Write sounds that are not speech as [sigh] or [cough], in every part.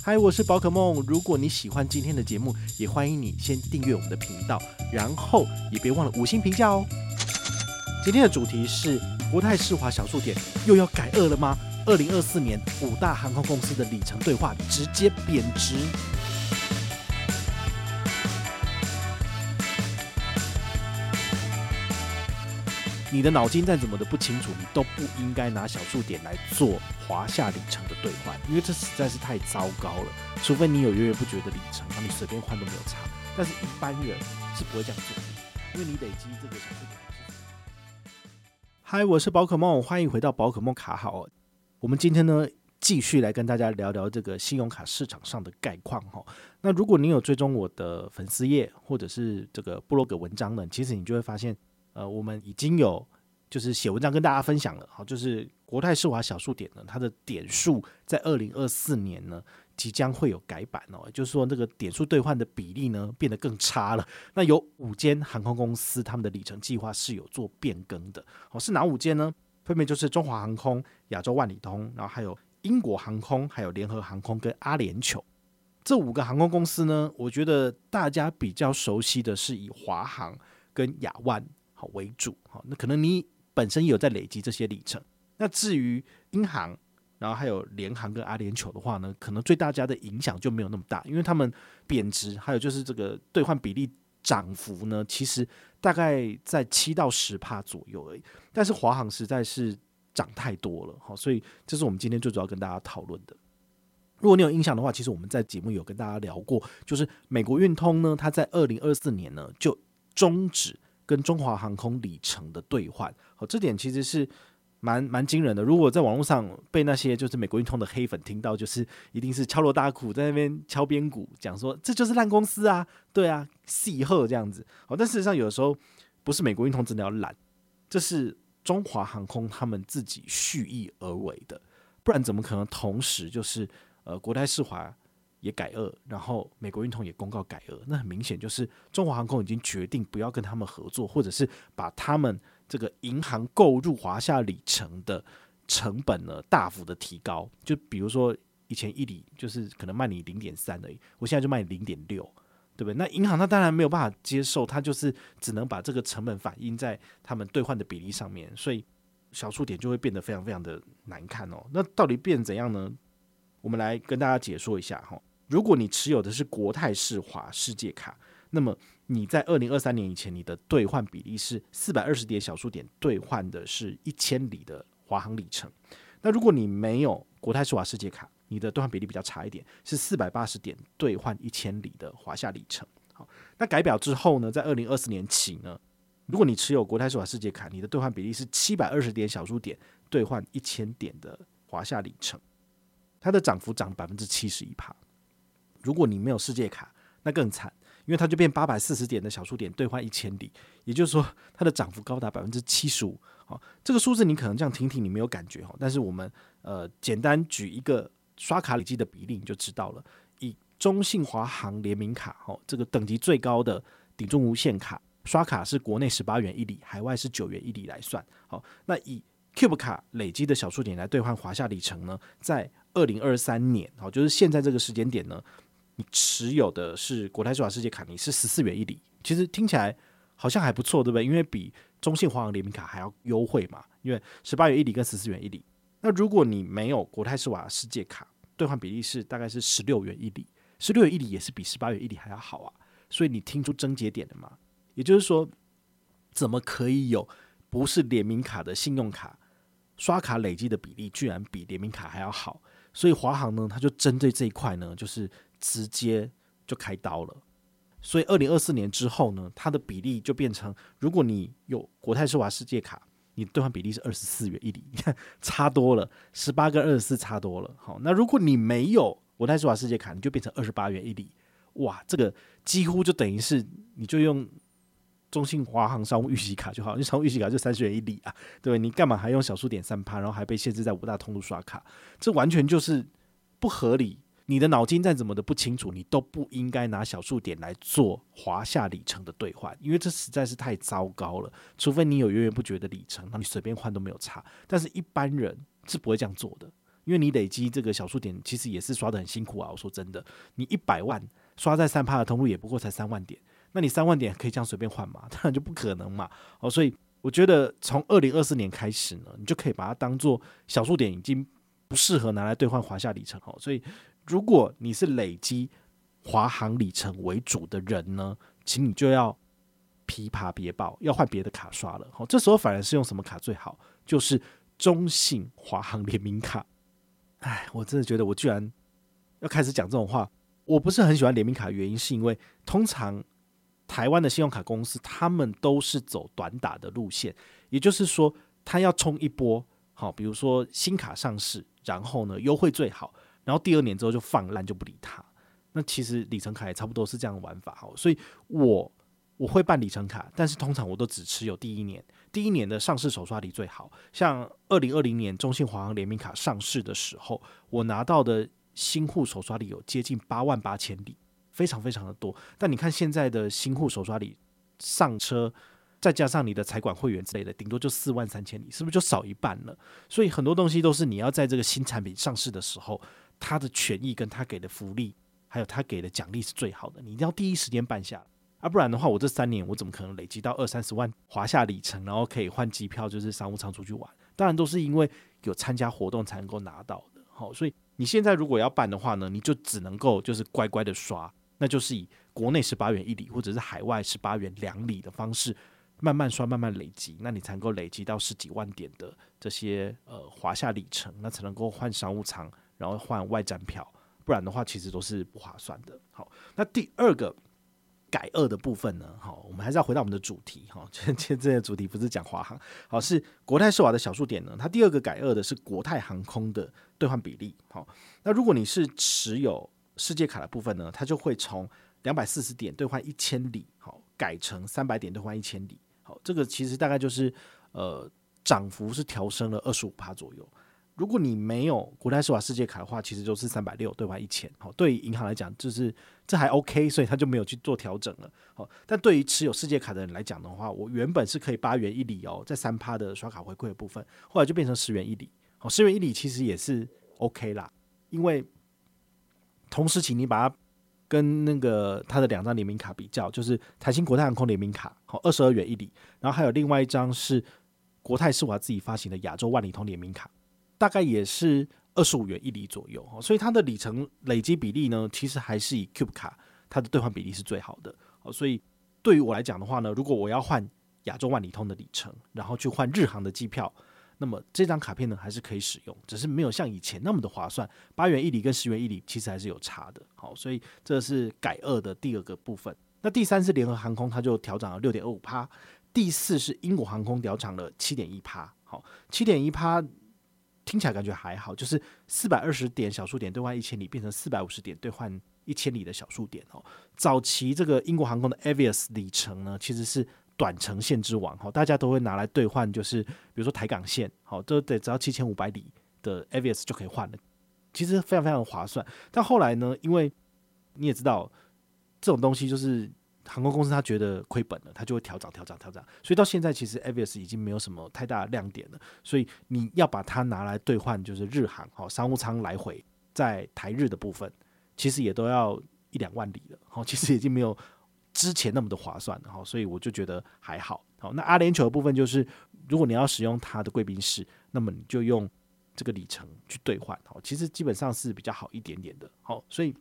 嗨，我是宝可梦。如果你喜欢今天的节目，也欢迎你先订阅我们的频道，然后也别忘了五星评价哦。今天的主题是国泰世华小数点又要改二了吗？二零二四年五大航空公司的里程兑换直接贬值。你的脑筋再怎么的不清楚，你都不应该拿小数点来做华夏里程的兑换，因为这实在是太糟糕了。除非你有源源不绝的里程，那你随便换都没有差。但是一般人是不会这样做的，因为你累积这个小数点。嗨，我是宝可梦，欢迎回到宝可梦卡好。我们今天呢，继续来跟大家聊聊这个信用卡市场上的概况哈。那如果你有追踪我的粉丝页或者是这个部落格文章呢，其实你就会发现。呃，我们已经有就是写文章跟大家分享了，好，就是国泰世华小数点呢，它的点数在二零二四年呢即将会有改版哦，就是说那个点数兑换的比例呢变得更差了。那有五间航空公司，他们的里程计划是有做变更的，哦，是哪五间呢？分别就是中华航空、亚洲万里通，然后还有英国航空、还有联合航空跟阿联酋这五个航空公司呢，我觉得大家比较熟悉的是以华航跟亚万。好为主，好，那可能你本身有在累积这些里程。那至于英航，然后还有联航跟阿联酋的话呢，可能对大家的影响就没有那么大，因为他们贬值，还有就是这个兑换比例涨幅呢，其实大概在七到十帕左右而已。但是华航实在是涨太多了，好，所以这是我们今天最主要跟大家讨论的。如果你有印象的话，其实我们在节目有跟大家聊过，就是美国运通呢，它在二零二四年呢就终止。跟中华航空里程的兑换，好，这点其实是蛮蛮惊人的。如果在网络上被那些就是美国运通的黑粉听到，就是一定是敲锣打鼓在那边敲边鼓，讲说这就是烂公司啊，对啊，戏鹤这样子。好，但事实上有的时候不是美国运通真的要烂，这是中华航空他们自己蓄意而为的，不然怎么可能同时就是呃国泰世华。也改二，然后美国运通也公告改二，那很明显就是中华航空已经决定不要跟他们合作，或者是把他们这个银行购入华夏里程的成本呢大幅的提高。就比如说以前一里就是可能卖你零点三而已，我现在就卖你零点六，对不对？那银行它当然没有办法接受，它就是只能把这个成本反映在他们兑换的比例上面，所以小数点就会变得非常非常的难看哦。那到底变怎样呢？我们来跟大家解说一下哈。如果你持有的是国泰世华世界卡，那么你在二零二三年以前，你的兑换比例是四百二十点小数点兑换的是一千里的华航里程。那如果你没有国泰世华世界卡，你的兑换比例比较差一点，是四百八十点兑换一千里的华夏里程。好，那改表之后呢，在二零二四年起呢，如果你持有国泰世华世界卡，你的兑换比例是七百二十点小数点兑换一千点的华夏里程，它的涨幅涨百分之七十一趴。如果你没有世界卡，那更惨，因为它就变八百四十点的小数点兑换一千里，也就是说它的涨幅高达百分之七十五。好，这个数字你可能这样听听你没有感觉哈，但是我们呃简单举一个刷卡累积的比例你就知道了。以中信华航联名卡哈，这个等级最高的顶重无限卡刷卡是国内十八元一里，海外是九元一里来算。好，那以 Cube 卡累积的小数点来兑换华夏里程呢，在二零二三年好，就是现在这个时间点呢。你持有的是国泰世华世界卡，你是十四元一里，其实听起来好像还不错，对不对？因为比中信华航联名卡还要优惠嘛。因为十八元一里跟十四元一里，那如果你没有国泰世华世界卡，兑换比例是大概是十六元一里，十六元一里也是比十八元一里还要好啊。所以你听出症结点了吗？也就是说，怎么可以有不是联名卡的信用卡刷卡累积的比例居然比联名卡还要好？所以华航呢，它就针对这一块呢，就是。直接就开刀了，所以二零二四年之后呢，它的比例就变成，如果你有国泰世华世界卡，你兑换比例是二十四元一里，你 [laughs] 看差多了，十八跟二十四差多了。好，那如果你没有国泰世华世界卡，你就变成二十八元一里，哇，这个几乎就等于是你就用中信华航商务预习卡就好，[laughs] 你商务预习卡就三十元一里啊，对对？你干嘛还用小数点三趴，然后还被限制在五大通路刷卡，这完全就是不合理。你的脑筋再怎么的不清楚，你都不应该拿小数点来做华夏里程的兑换，因为这实在是太糟糕了。除非你有源源不绝的里程，那你随便换都没有差。但是一般人是不会这样做的，因为你累积这个小数点，其实也是刷得很辛苦啊。我说真的，你一百万刷在三趴的通路，也不过才三万点，那你三万点可以这样随便换吗？[laughs] 当然就不可能嘛。哦，所以我觉得从二零二四年开始呢，你就可以把它当做小数点已经不适合拿来兑换华夏里程哦。所以如果你是累积华航里程为主的人呢，请你就要琵琶别抱，要换别的卡刷了。好，这时候反而是用什么卡最好？就是中信华航联名卡。哎，我真的觉得我居然要开始讲这种话。我不是很喜欢联名卡原因，是因为通常台湾的信用卡公司他们都是走短打的路线，也就是说，他要冲一波，好，比如说新卡上市，然后呢优惠最好，然后第二年之后就放烂，就不理他。那其实里程卡也差不多是这样的玩法，好，所以我我会办里程卡，但是通常我都只持有第一年，第一年的上市首刷礼最好，像二零二零年中信华航联名卡上市的时候，我拿到的。新户首刷礼有接近八万八千里，非常非常的多。但你看现在的新户首刷礼上车，再加上你的财管会员之类的，顶多就四万三千里，是不是就少一半了？所以很多东西都是你要在这个新产品上市的时候，他的权益跟他给的福利，还有他给的奖励是最好的，你一定要第一时间办下，啊，不然的话，我这三年我怎么可能累积到二三十万华夏里程，然后可以换机票，就是商务舱出去玩？当然都是因为有参加活动才能够拿到的。好，所以。你现在如果要办的话呢，你就只能够就是乖乖的刷，那就是以国内十八元一里或者是海外十八元两里的方式慢慢刷，慢慢累积，那你才能够累积到十几万点的这些呃华夏里程，那才能够换商务舱，然后换外站票，不然的话其实都是不划算的。好，那第二个。改二的部分呢，好，我们还是要回到我们的主题哈。这这这主题不是讲华航，好，是国泰世华的小数点呢。它第二个改二的是国泰航空的兑换比例。好，那如果你是持有世界卡的部分呢，它就会从两百四十点兑换一千里，好，改成三百点兑换一千里。好，这个其实大概就是呃涨幅是调升了二十五趴左右。如果你没有国泰世华世界卡的话，其实就是三百六兑换一千。好，对于银行来讲，就是这还 OK，所以他就没有去做调整了。好，但对于持有世界卡的人来讲的话，我原本是可以八元一里哦，在三趴的刷卡回馈的部分，后来就变成十元一里。好，十元一里其实也是 OK 啦，因为同时请你把它跟那个它的两张联名卡比较，就是台新国泰航空联名卡，好，二十二元一里，然后还有另外一张是国泰世华自己发行的亚洲万里通联名卡。大概也是二十五元一里左右，所以它的里程累积比例呢，其实还是以 Cube 卡它的兑换比例是最好的。所以对于我来讲的话呢，如果我要换亚洲万里通的里程，然后去换日航的机票，那么这张卡片呢还是可以使用，只是没有像以前那么的划算。八元一里跟十元一里其实还是有差的。好，所以这是改二的第二个部分。那第三是联合航空，它就调涨了六点二五趴。第四是英国航空调涨了七点一趴。好，七点一趴。听起来感觉还好，就是四百二十点小数点兑换一千里，变成四百五十点兑换一千里的小数点哦。早期这个英国航空的 Avios 里程呢，其实是短程线之王哈，大家都会拿来兑换，就是比如说台港线，好，都得只要七千五百里的 Avios 就可以换了，其实非常非常划算。但后来呢，因为你也知道这种东西就是。航空公司他觉得亏本了，他就会调涨、调涨、调涨，所以到现在其实 Avis 已经没有什么太大的亮点了。所以你要把它拿来兑换，就是日航好商务舱来回在台日的部分，其实也都要一两万里了。好，其实已经没有之前那么的划算了。好，所以我就觉得还好。好，那阿联酋的部分就是，如果你要使用它的贵宾室，那么你就用这个里程去兑换。好，其实基本上是比较好一点点的。好，所以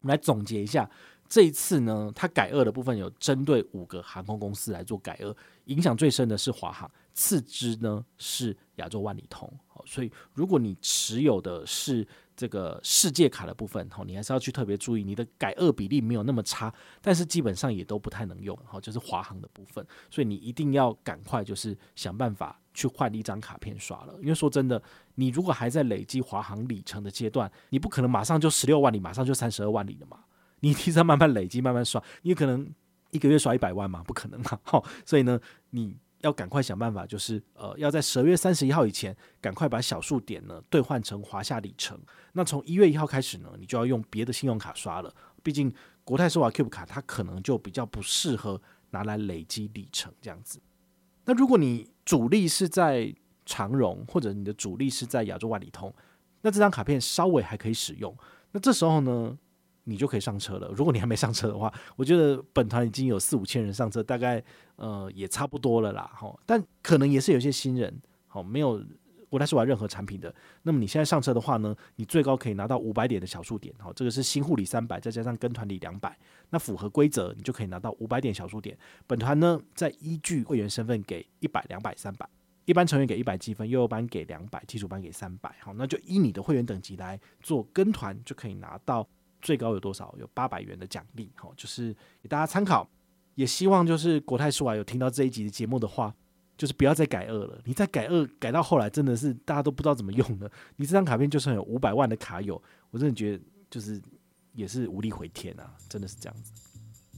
我们来总结一下。这一次呢，它改二的部分有针对五个航空公司来做改二，影响最深的是华航，次之呢是亚洲万里通。所以如果你持有的是这个世界卡的部分，好，你还是要去特别注意，你的改二比例没有那么差，但是基本上也都不太能用。好，就是华航的部分，所以你一定要赶快就是想办法去换一张卡片刷了，因为说真的，你如果还在累积华航里程的阶段，你不可能马上就十六万里，马上就三十二万里了嘛。你提前慢慢累积，慢慢刷，你可能一个月刷一百万嘛？不可能嘛！好，所以呢，你要赶快想办法，就是呃，要在十二月三十一号以前，赶快把小数点呢兑换成华夏里程。那从一月一号开始呢，你就要用别的信用卡刷了。毕竟国泰世华 Cube 卡它可能就比较不适合拿来累积里程这样子。那如果你主力是在长荣，或者你的主力是在亚洲万里通，那这张卡片稍微还可以使用。那这时候呢，你就可以上车了。如果你还没上车的话，[laughs] 我觉得本团已经有四五千人上车，大概呃也差不多了啦。哈，但可能也是有些新人，好没有国泰世华任何产品的。那么你现在上车的话呢，你最高可以拿到五百点的小数点。好，这个是新护理三百，再加上跟团礼两百，那符合规则，你就可以拿到五百点小数点。本团呢，再依据会员身份给一百、两百、三百。一般成员给一百积分，幼幼班给两百，基础班给三百。好，那就依你的会员等级来做跟团，就可以拿到。最高有多少？有八百元的奖励，好，就是给大家参考。也希望就是国泰世华有听到这一集的节目的话，就是不要再改二了。你再改二，改到后来真的是大家都不知道怎么用了。你这张卡片就算有五百万的卡友，我真的觉得就是也是无力回天啊，真的是这样子。